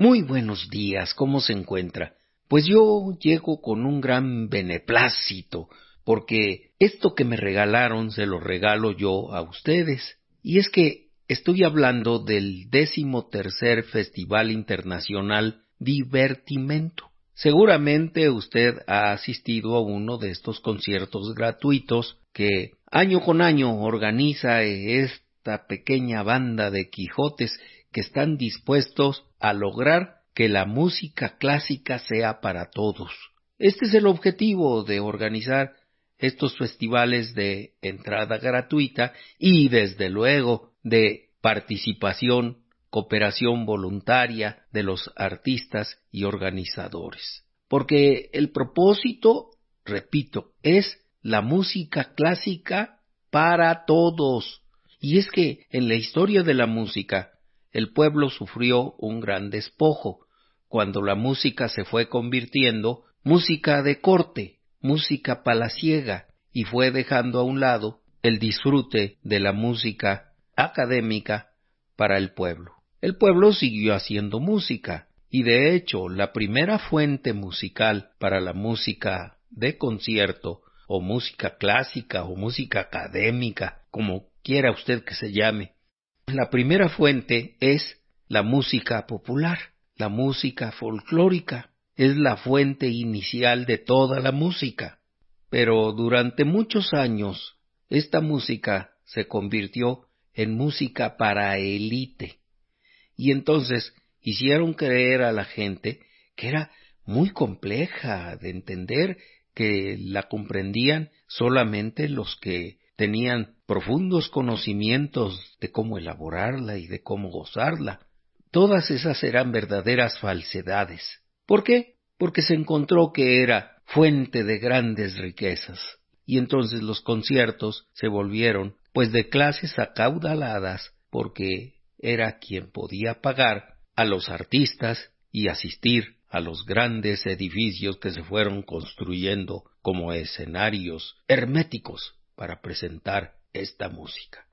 Muy buenos días, ¿cómo se encuentra? Pues yo llego con un gran beneplácito, porque esto que me regalaron se lo regalo yo a ustedes. Y es que estoy hablando del décimo tercer Festival Internacional Divertimento. Seguramente usted ha asistido a uno de estos conciertos gratuitos que año con año organiza esta pequeña banda de Quijotes que están dispuestos a lograr que la música clásica sea para todos. Este es el objetivo de organizar estos festivales de entrada gratuita y desde luego de participación, cooperación voluntaria de los artistas y organizadores. Porque el propósito, repito, es la música clásica para todos. Y es que en la historia de la música el pueblo sufrió un gran despojo, cuando la música se fue convirtiendo música de corte, música palaciega, y fue dejando a un lado el disfrute de la música académica para el pueblo. El pueblo siguió haciendo música, y de hecho la primera fuente musical para la música de concierto, o música clásica, o música académica, como quiera usted que se llame, la primera fuente es la música popular, la música folclórica, es la fuente inicial de toda la música. Pero durante muchos años esta música se convirtió en música para élite. Y entonces hicieron creer a la gente que era muy compleja de entender, que la comprendían solamente los que tenían profundos conocimientos de cómo elaborarla y de cómo gozarla. Todas esas eran verdaderas falsedades. ¿Por qué? Porque se encontró que era fuente de grandes riquezas. Y entonces los conciertos se volvieron pues de clases acaudaladas porque era quien podía pagar a los artistas y asistir a los grandes edificios que se fueron construyendo como escenarios herméticos para presentar esta música.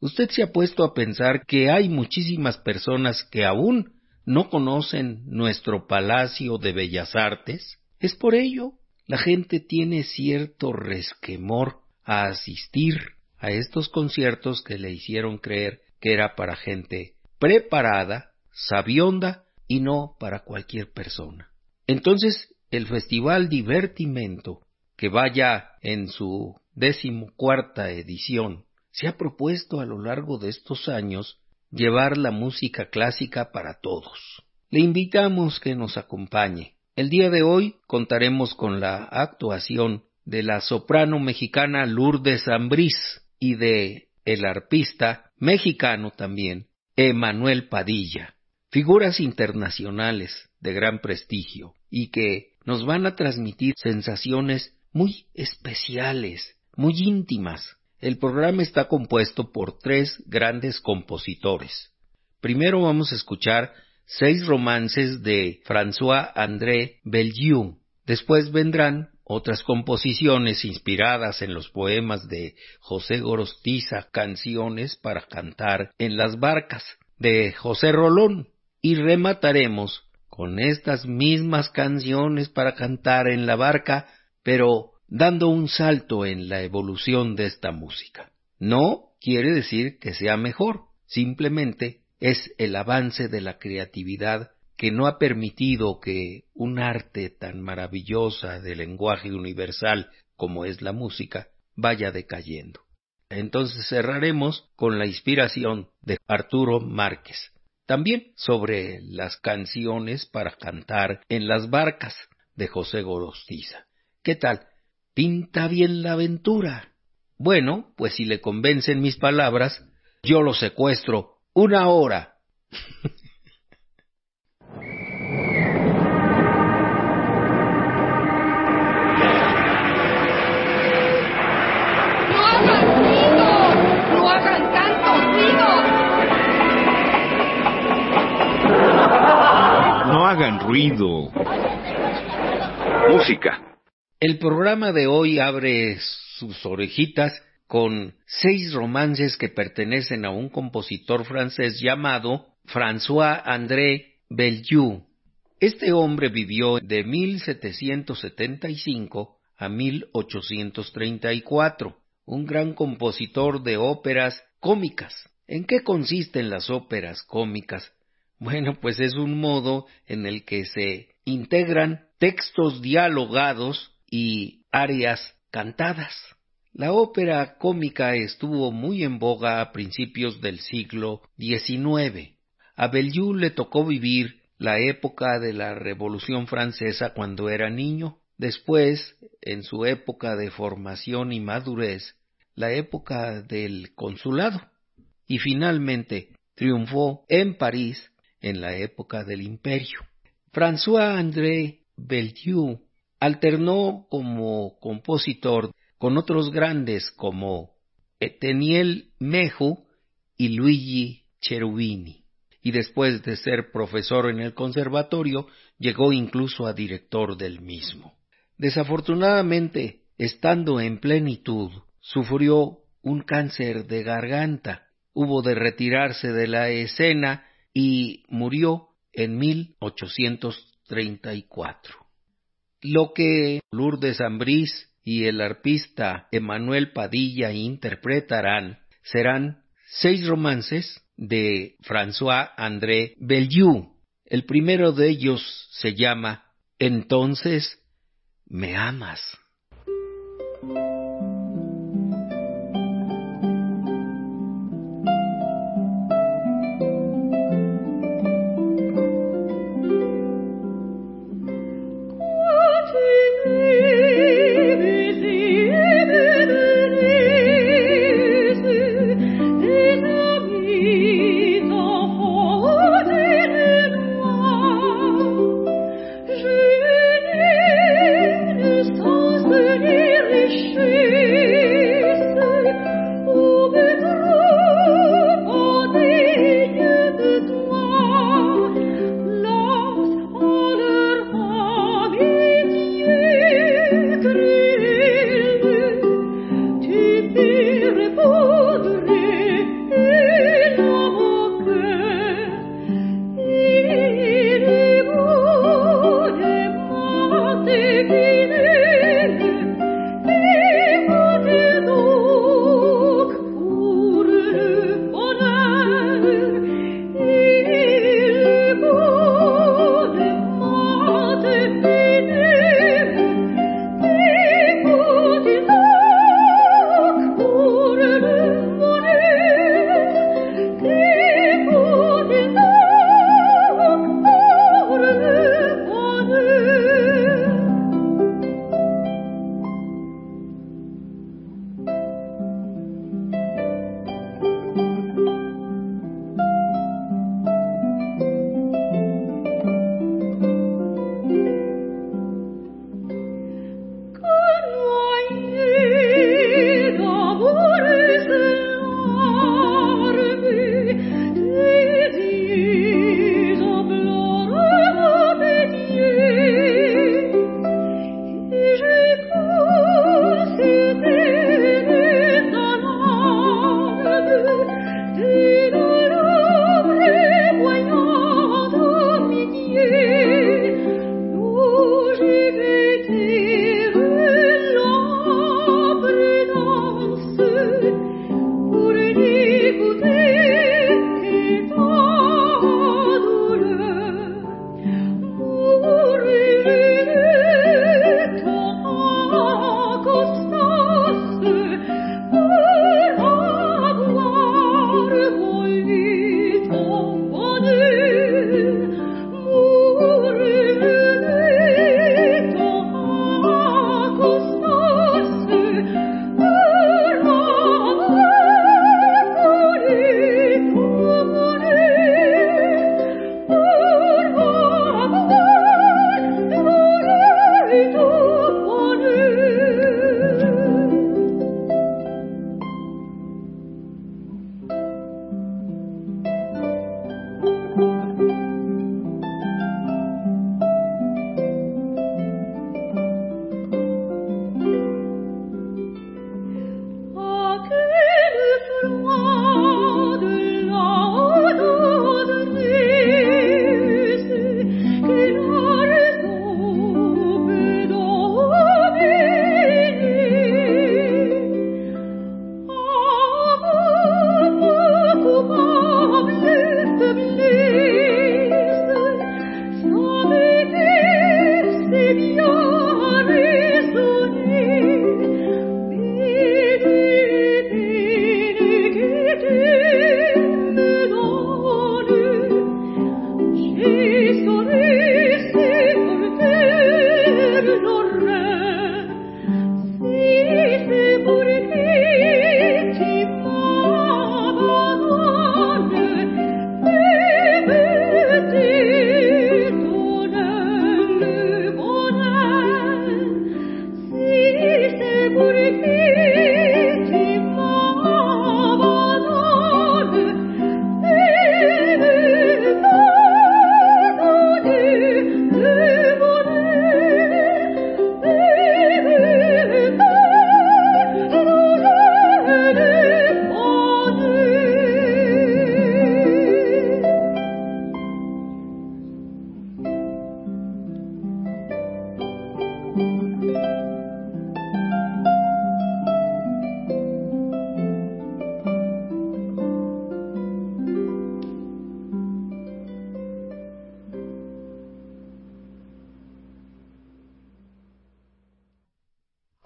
¿Usted se ha puesto a pensar que hay muchísimas personas que aún no conocen nuestro Palacio de Bellas Artes? Es por ello, la gente tiene cierto resquemor a asistir a estos conciertos que le hicieron creer que era para gente preparada, sabionda y no para cualquier persona. Entonces, el Festival Divertimento, que vaya en su decimocuarta edición, se ha propuesto a lo largo de estos años llevar la música clásica para todos. Le invitamos que nos acompañe. El día de hoy contaremos con la actuación de la soprano mexicana Lourdes Ambrís y de el arpista mexicano también, Emanuel Padilla, figuras internacionales de gran prestigio y que nos van a transmitir sensaciones muy especiales muy íntimas. El programa está compuesto por tres grandes compositores. Primero vamos a escuchar seis romances de François-André Belgiu. Después vendrán otras composiciones inspiradas en los poemas de José Gorostiza, canciones para cantar en las barcas de José Rolón. Y remataremos con estas mismas canciones para cantar en la barca, pero dando un salto en la evolución de esta música. No quiere decir que sea mejor, simplemente es el avance de la creatividad que no ha permitido que un arte tan maravillosa de lenguaje universal como es la música vaya decayendo. Entonces cerraremos con la inspiración de Arturo Márquez, también sobre las canciones para cantar en las barcas de José Gorostiza. ¿Qué tal? Pinta bien la aventura. Bueno, pues si le convencen mis palabras, yo lo secuestro una hora. ¡No hagan ruido! ¡No hagan tanto ruido! No hagan ruido. Música. El programa de hoy abre sus orejitas con seis romances que pertenecen a un compositor francés llamado François-André Belliou. Este hombre vivió de 1775 a 1834, un gran compositor de óperas cómicas. ¿En qué consisten las óperas cómicas? Bueno, pues es un modo en el que se integran textos dialogados y arias cantadas. La ópera cómica estuvo muy en boga a principios del siglo XIX. A Belliou le tocó vivir la época de la Revolución Francesa cuando era niño, después, en su época de formación y madurez, la época del consulado, y finalmente triunfó en París en la época del imperio. François-André Belliou alternó como compositor con otros grandes como Eteniel Meju y Luigi Cherubini. Y después de ser profesor en el conservatorio, llegó incluso a director del mismo. Desafortunadamente, estando en plenitud, sufrió un cáncer de garganta. Hubo de retirarse de la escena y murió en 1834. Lo que Lourdes Ambrís y el arpista Emanuel Padilla interpretarán serán seis romances de François André Belliou. El primero de ellos se llama Entonces me amas.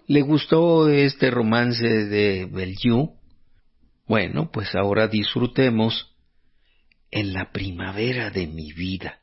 ¿Le gustó este romance de Bellevue? Bueno, pues ahora disfrutemos en la primavera de mi vida.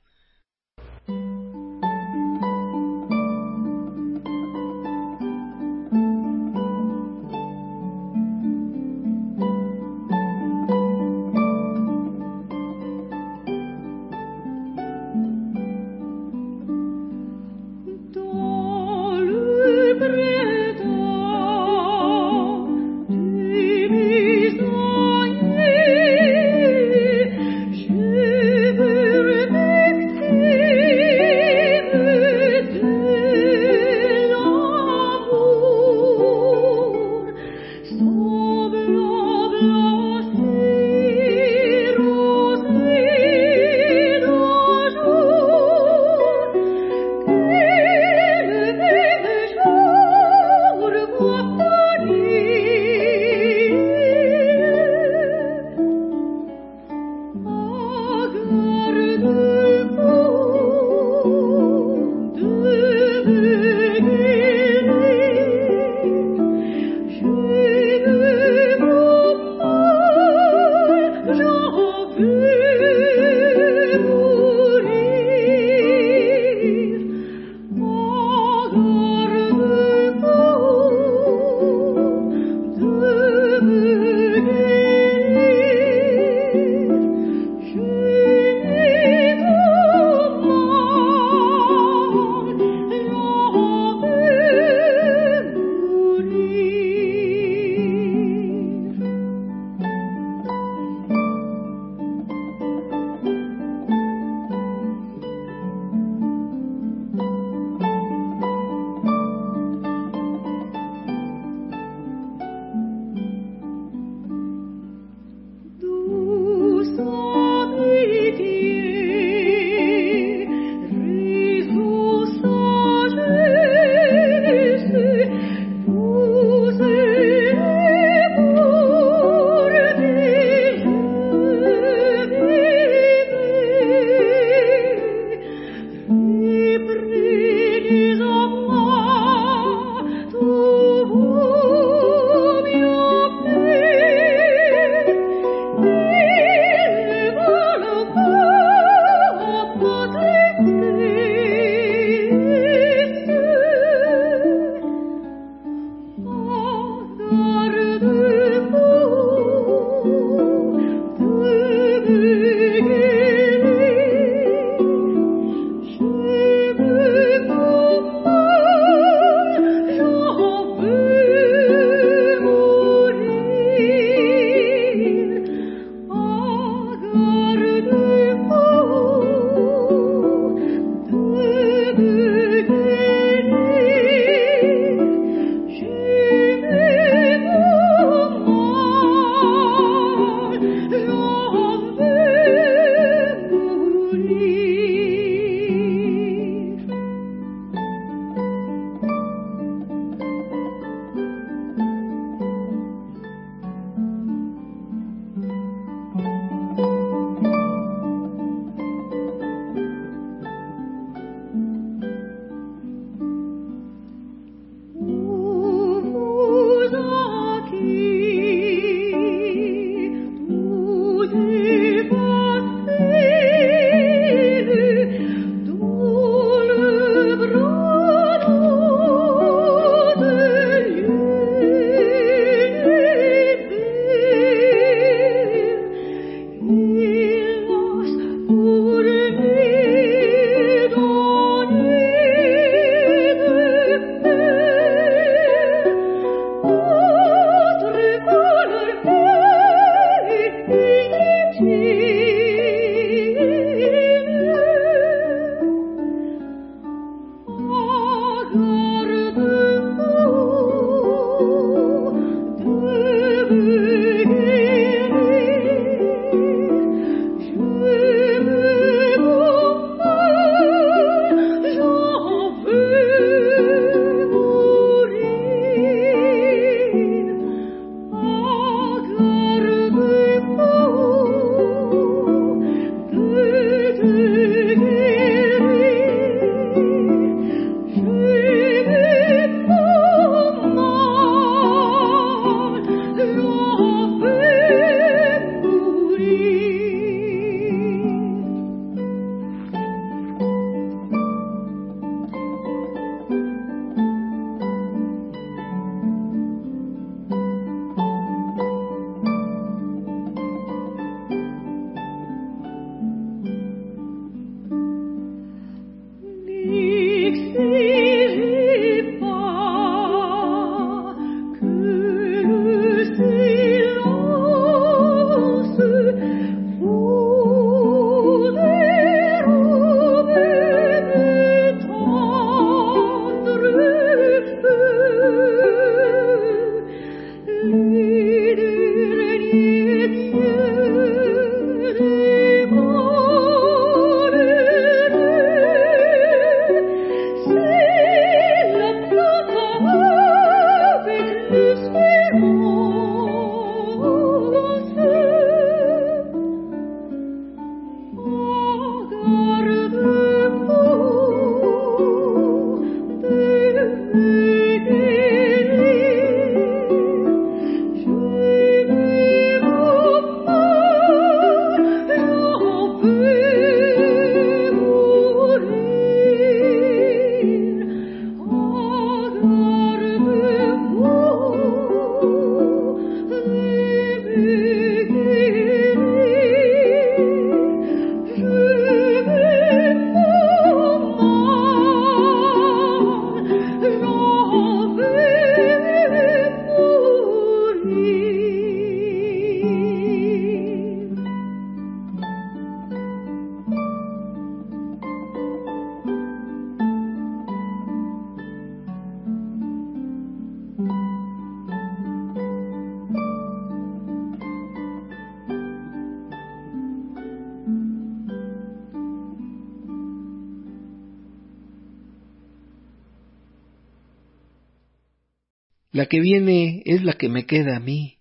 Que viene es la que me queda a mí.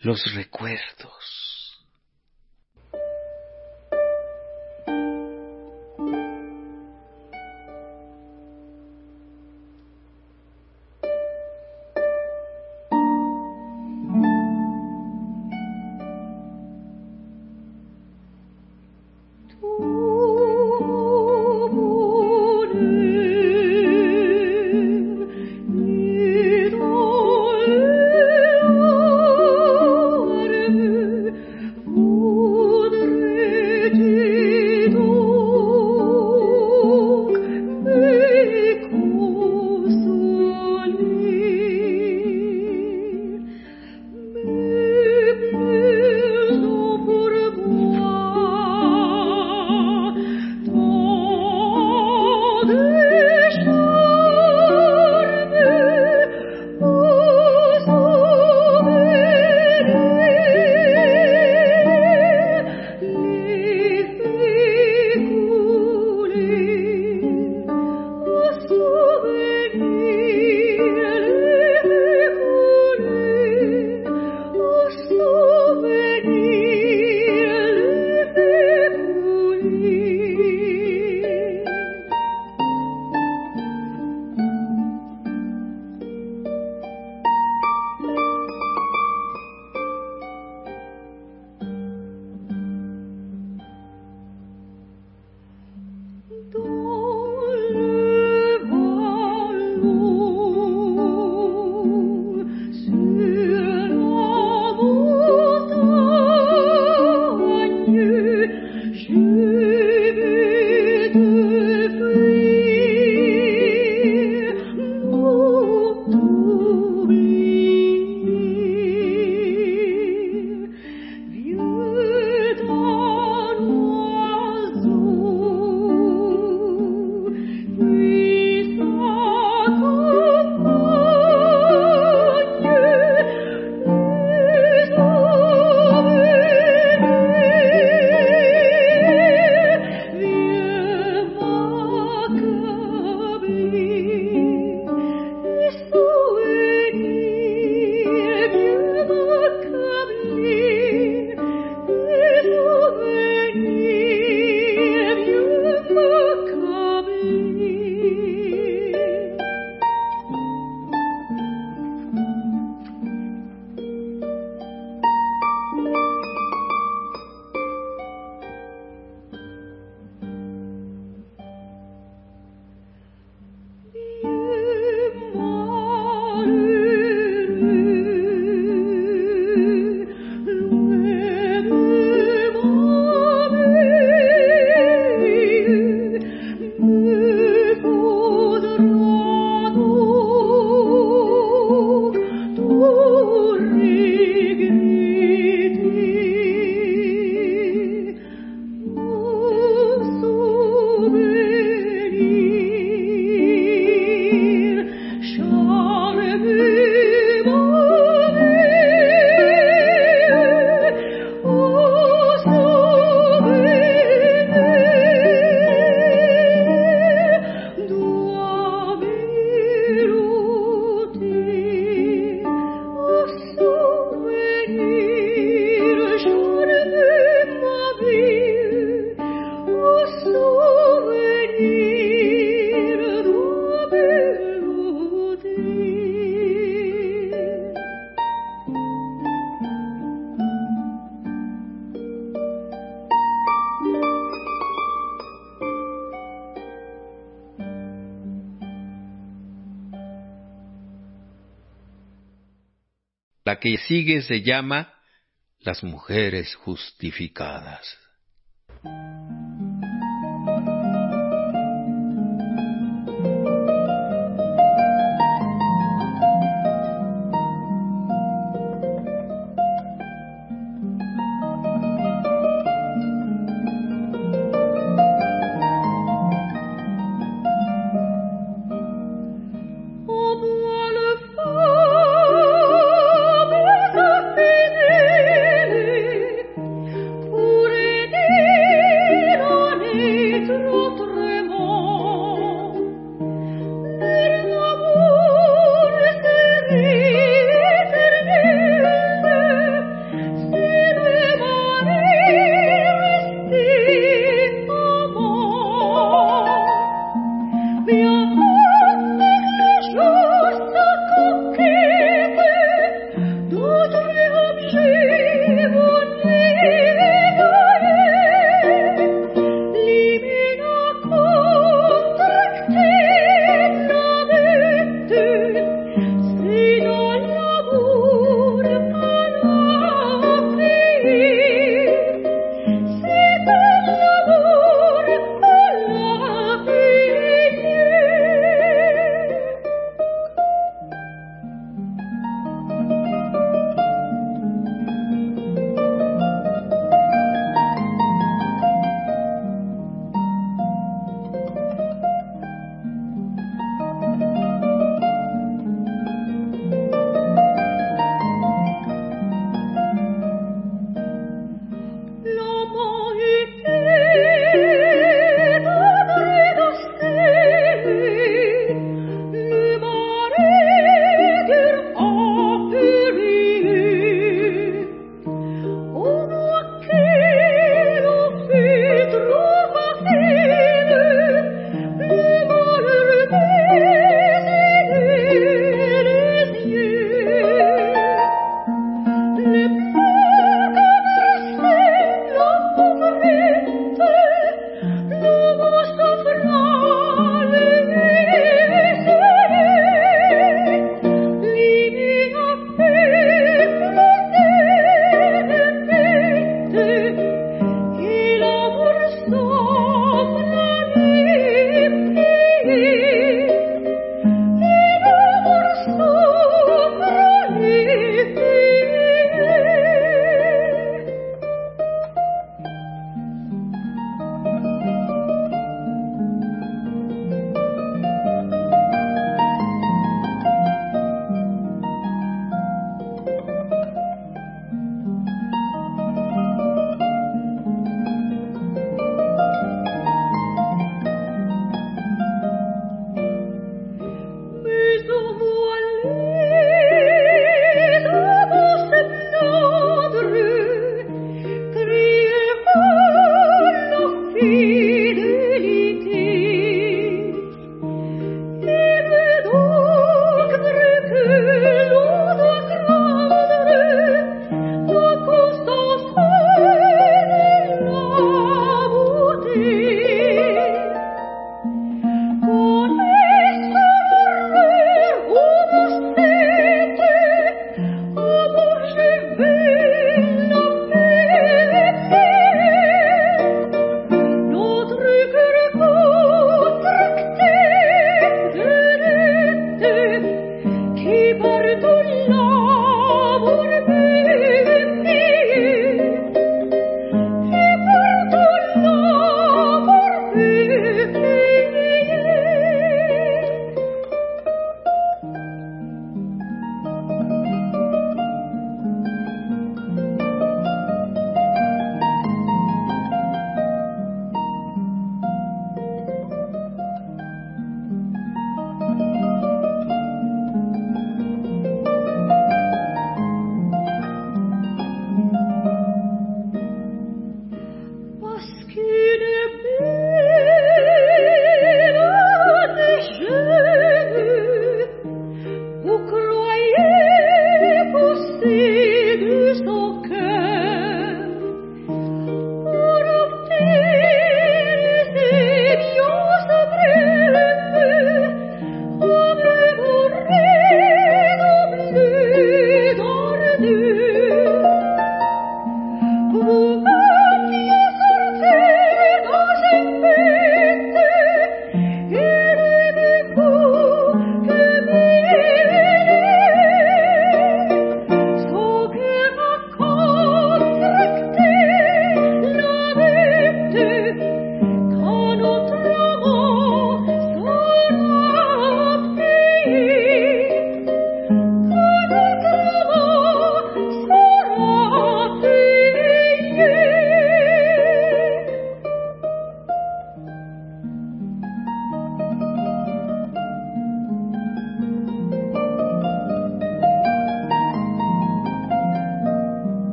Los recuerdos. La que sigue se llama Las mujeres justificadas.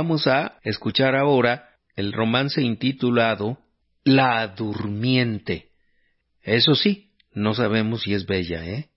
Vamos a escuchar ahora el romance intitulado La Durmiente. Eso sí, no sabemos si es bella, ¿eh?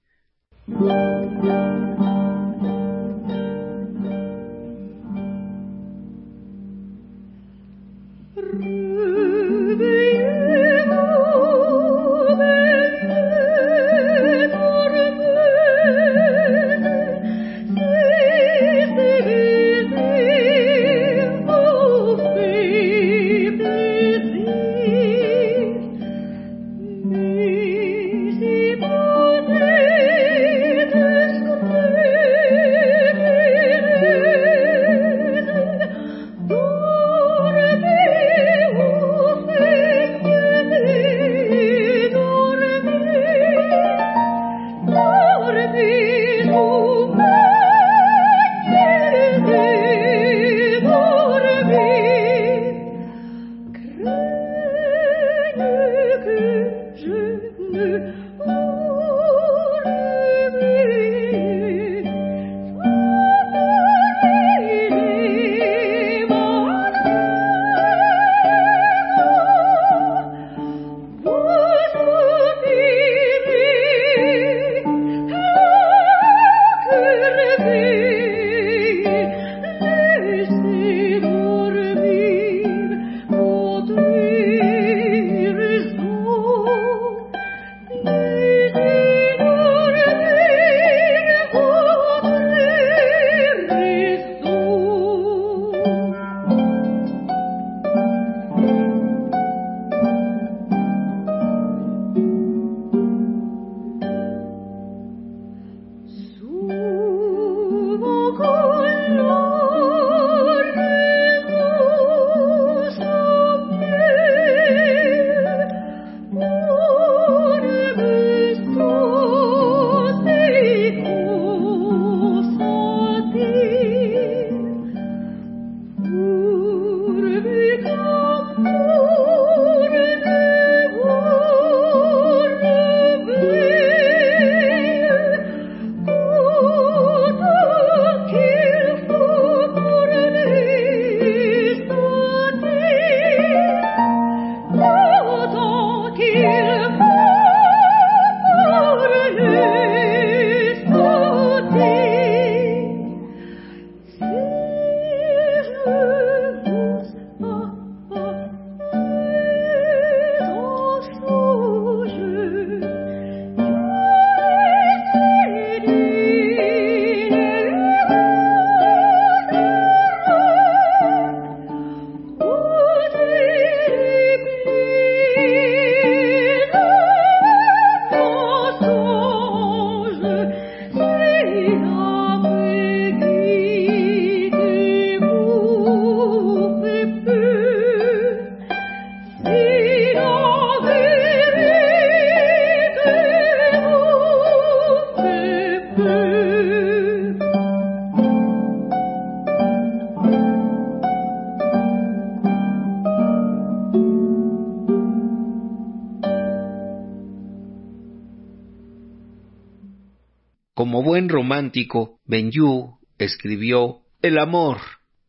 Romántico, Benyu escribió El amor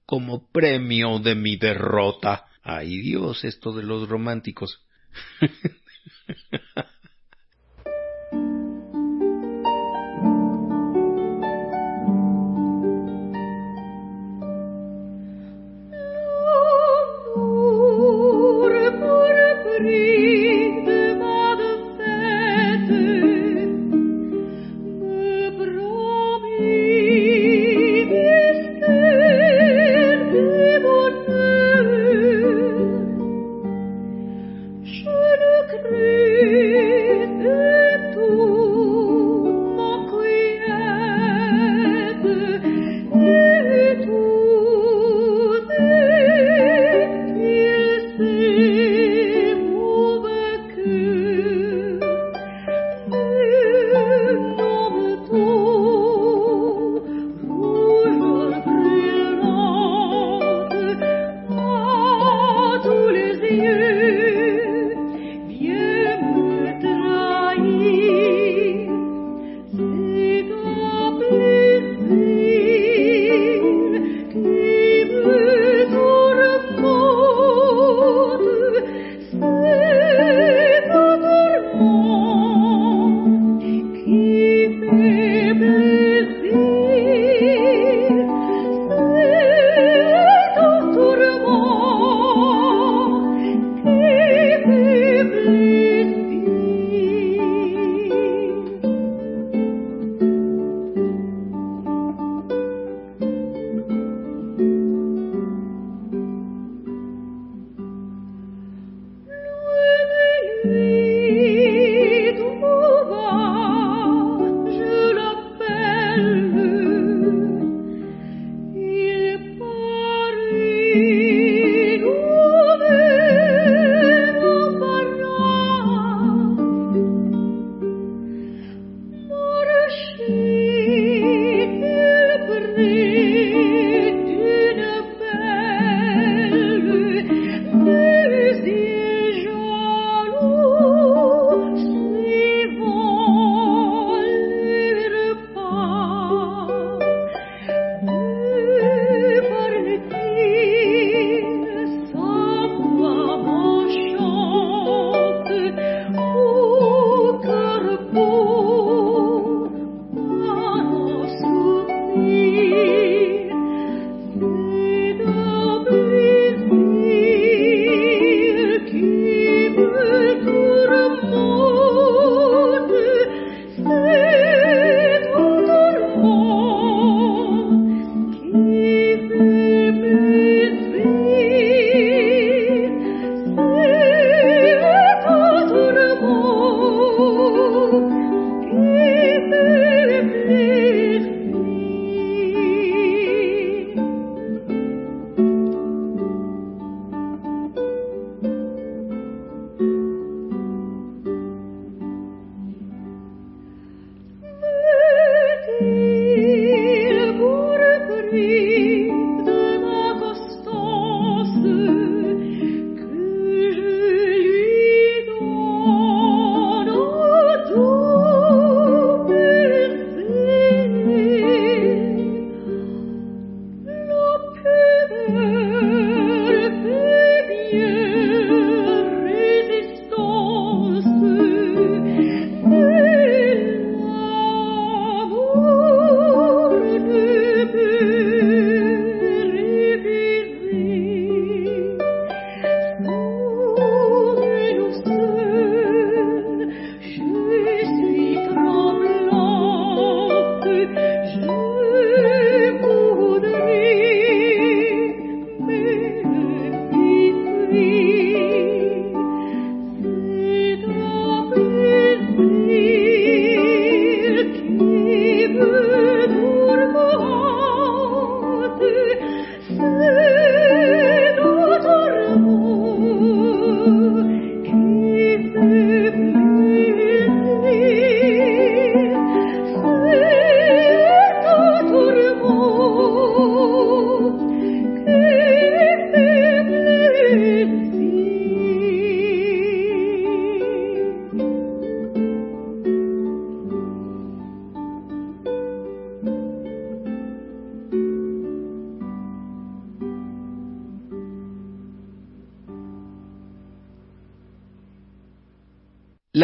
como premio de mi derrota. Ay Dios, esto de los románticos.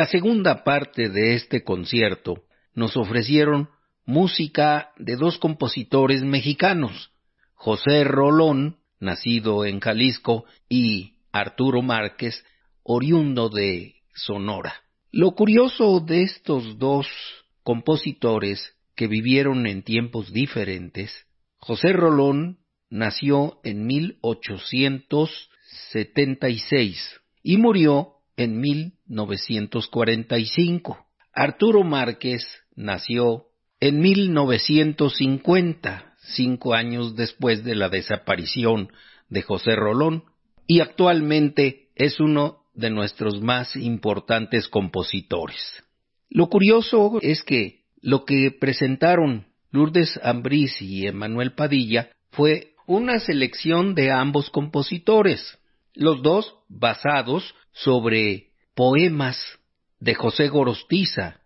segunda parte de este concierto nos ofrecieron música de dos compositores mexicanos, José Rolón, nacido en Jalisco, y Arturo Márquez, oriundo de Sonora. Lo curioso de estos dos compositores que vivieron en tiempos diferentes, José Rolón nació en 1876 y murió en 1945. Arturo Márquez nació en 1950, cinco años después de la desaparición de José Rolón, y actualmente es uno de nuestros más importantes compositores. Lo curioso es que lo que presentaron Lourdes Ambrís y Emanuel Padilla fue una selección de ambos compositores, los dos basados sobre poemas de José Gorostiza.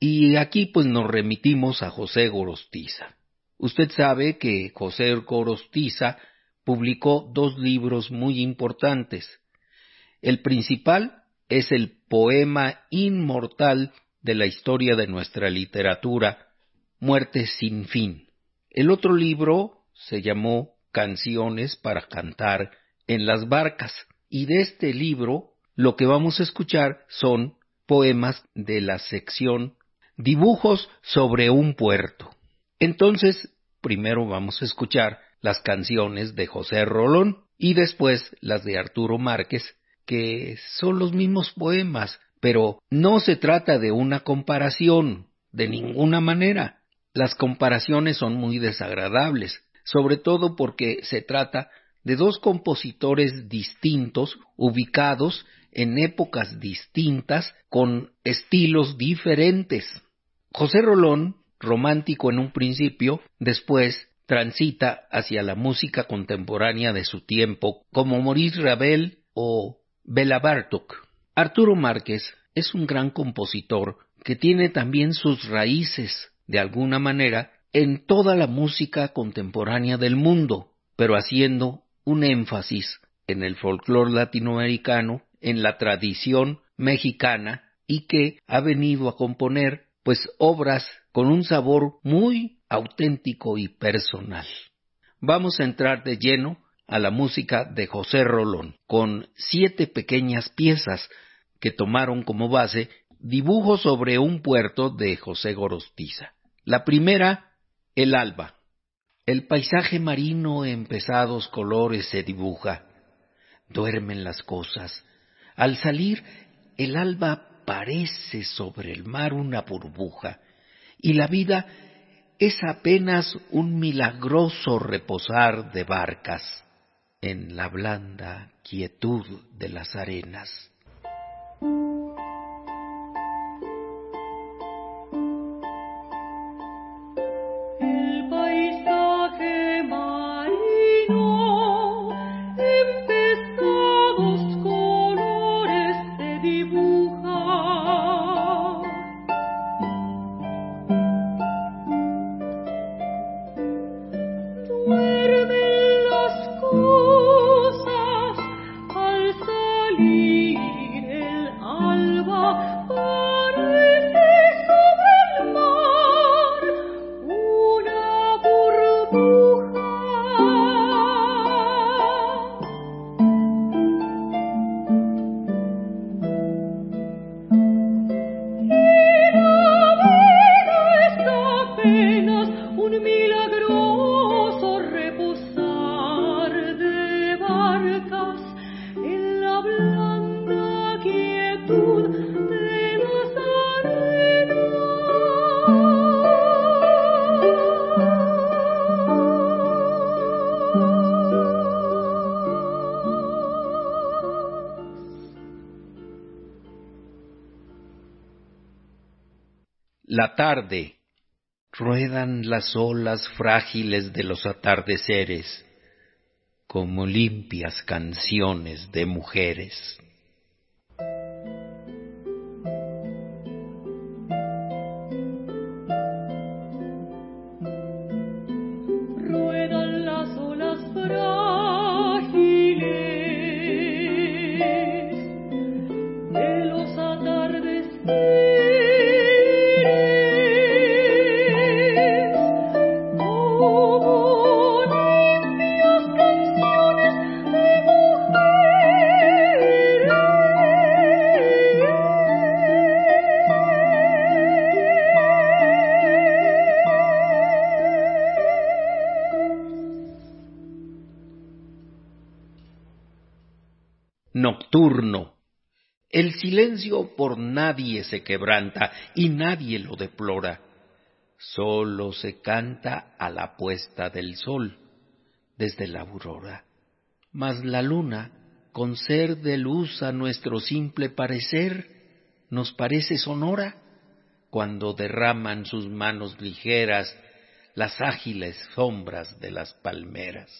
Y aquí pues nos remitimos a José Gorostiza. Usted sabe que José Gorostiza publicó dos libros muy importantes. El principal es el poema inmortal de la historia de nuestra literatura, Muerte sin fin. El otro libro se llamó Canciones para cantar en las barcas. Y de este libro lo que vamos a escuchar son poemas de la sección Dibujos sobre un puerto. Entonces, primero vamos a escuchar las canciones de José Rolón y después las de Arturo Márquez, que son los mismos poemas, pero no se trata de una comparación, de ninguna manera. Las comparaciones son muy desagradables, sobre todo porque se trata de dos compositores distintos, ubicados en épocas distintas, con estilos diferentes. José Rolón, romántico en un principio, después transita hacia la música contemporánea de su tiempo, como Maurice Ravel o Bela Bartok. Arturo Márquez es un gran compositor que tiene también sus raíces, de alguna manera, en toda la música contemporánea del mundo, pero haciendo un énfasis en el folclore latinoamericano, en la tradición mexicana y que ha venido a componer pues obras con un sabor muy auténtico y personal. Vamos a entrar de lleno a la música de José Rolón, con siete pequeñas piezas que tomaron como base dibujos sobre un puerto de José Gorostiza. La primera, el alba. El paisaje marino en pesados colores se dibuja. Duermen las cosas. Al salir, el alba parece sobre el mar una burbuja, y la vida es apenas un milagroso reposar de barcas en la blanda quietud de las arenas. La tarde. Ruedan las olas frágiles de los atardeceres como limpias canciones de mujeres. Nadie se quebranta y nadie lo deplora. Solo se canta a la puesta del sol desde la aurora. Mas la luna, con ser de luz a nuestro simple parecer, nos parece sonora cuando derraman sus manos ligeras las ágiles sombras de las palmeras.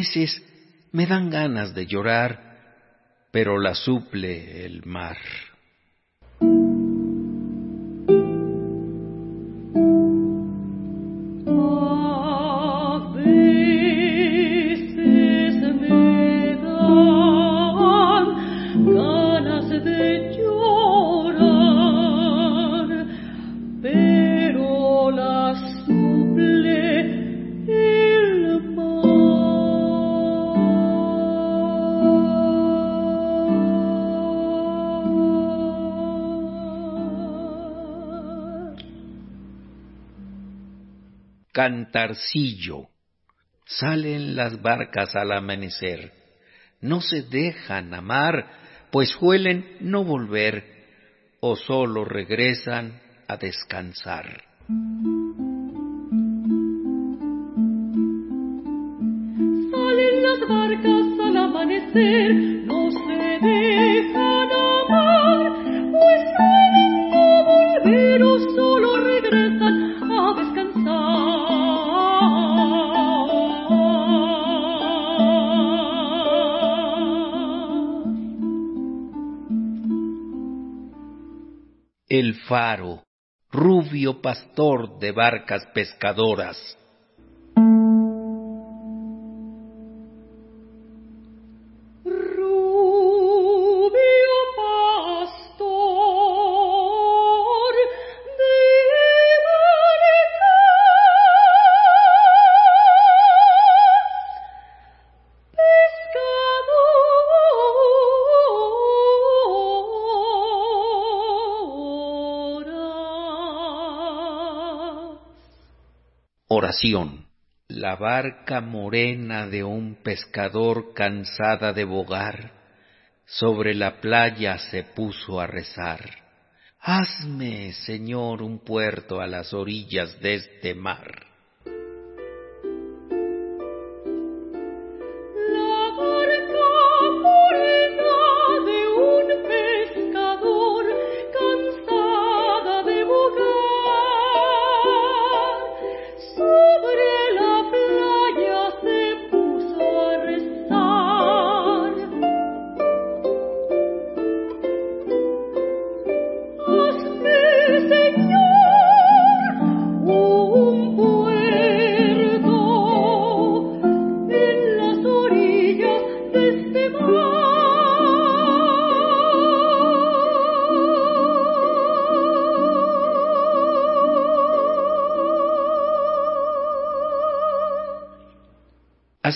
Veces me dan ganas de llorar, pero la suple el mar. Cantarcillo. Salen las barcas al amanecer, no se dejan amar, pues suelen no volver o solo regresan a descansar. Salen las barcas al amanecer, no se dejan amar, pues el faro, rubio pastor de barcas pescadoras. La barca morena de un pescador cansada de bogar, sobre la playa se puso a rezar. Hazme, Señor, un puerto a las orillas de este mar.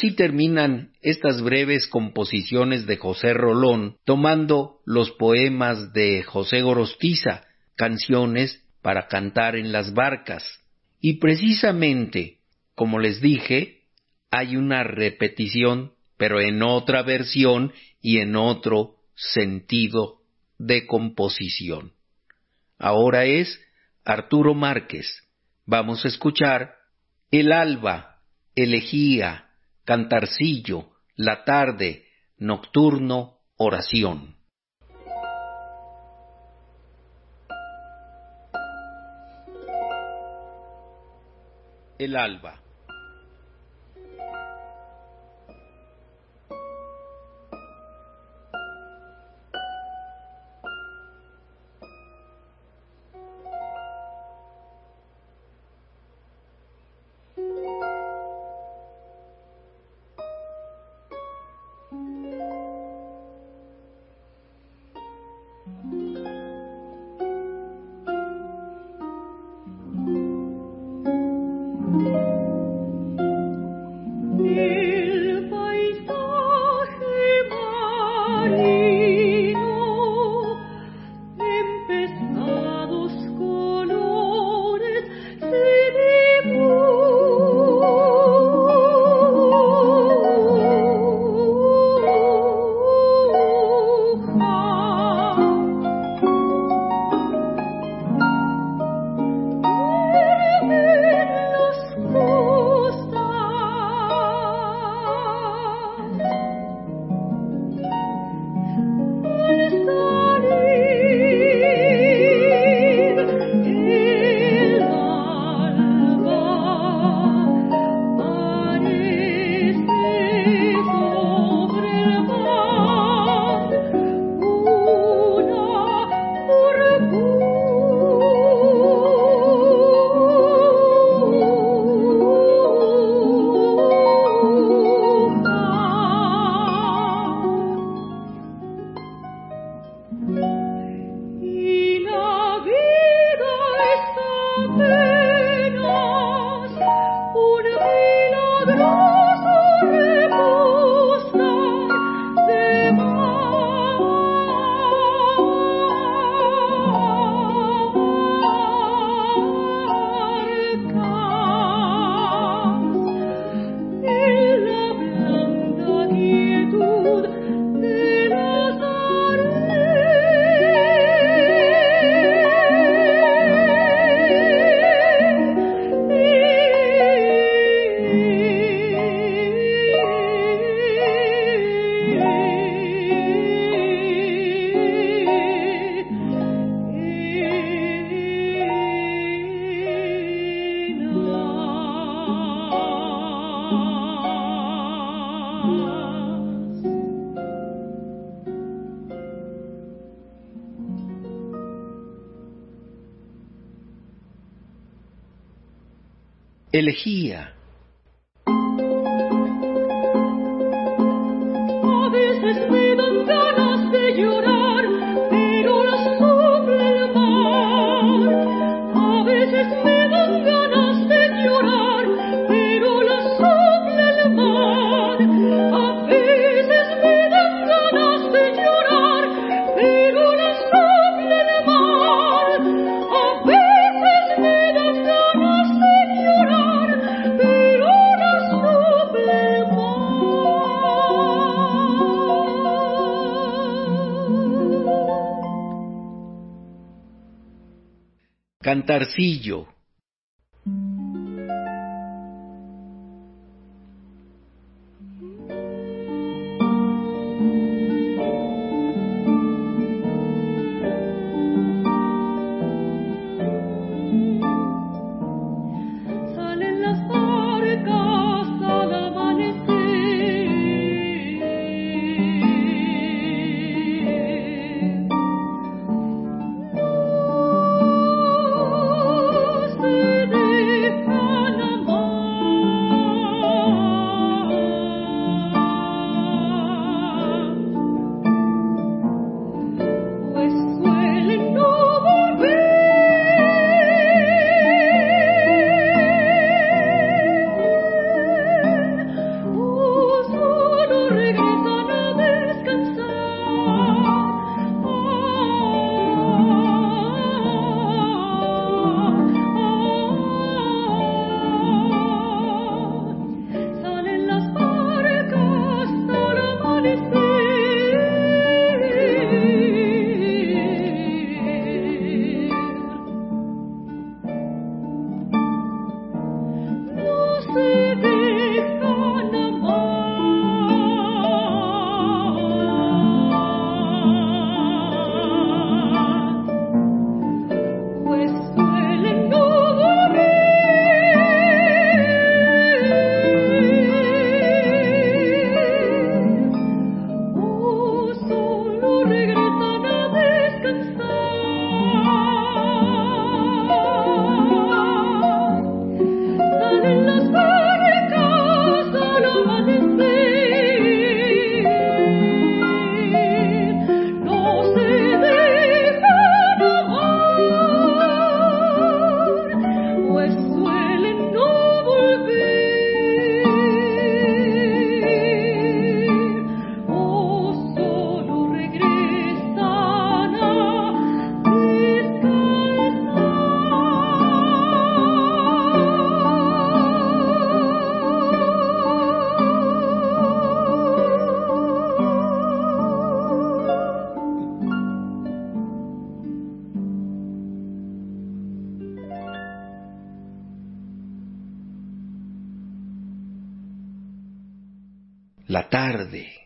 Así terminan estas breves composiciones de José Rolón, tomando los poemas de José Gorostiza, canciones para cantar en las barcas. Y precisamente, como les dije, hay una repetición, pero en otra versión y en otro sentido de composición. Ahora es Arturo Márquez. Vamos a escuchar El alba, elegía, cantarcillo, la tarde, nocturno, oración. El alba. Elegía Cantarcillo la tarde.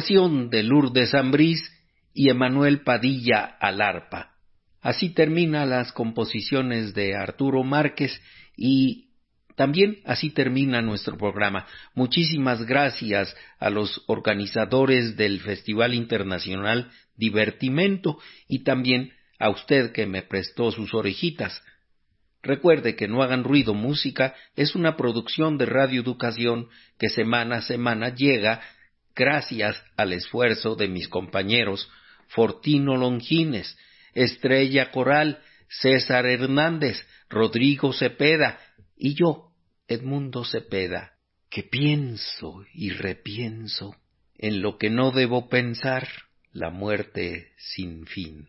De Lourdes Ambrís y Emanuel Padilla al arpa. Así termina las composiciones de Arturo Márquez y también así termina nuestro programa. Muchísimas gracias a los organizadores del Festival Internacional Divertimento y también a usted que me prestó sus orejitas. Recuerde que No hagan ruido música es una producción de Radio Educación que semana a semana llega gracias al esfuerzo de mis compañeros Fortino Longines, Estrella Coral, César Hernández, Rodrigo Cepeda y yo, Edmundo Cepeda, que pienso y repienso en lo que no debo pensar, la muerte sin fin.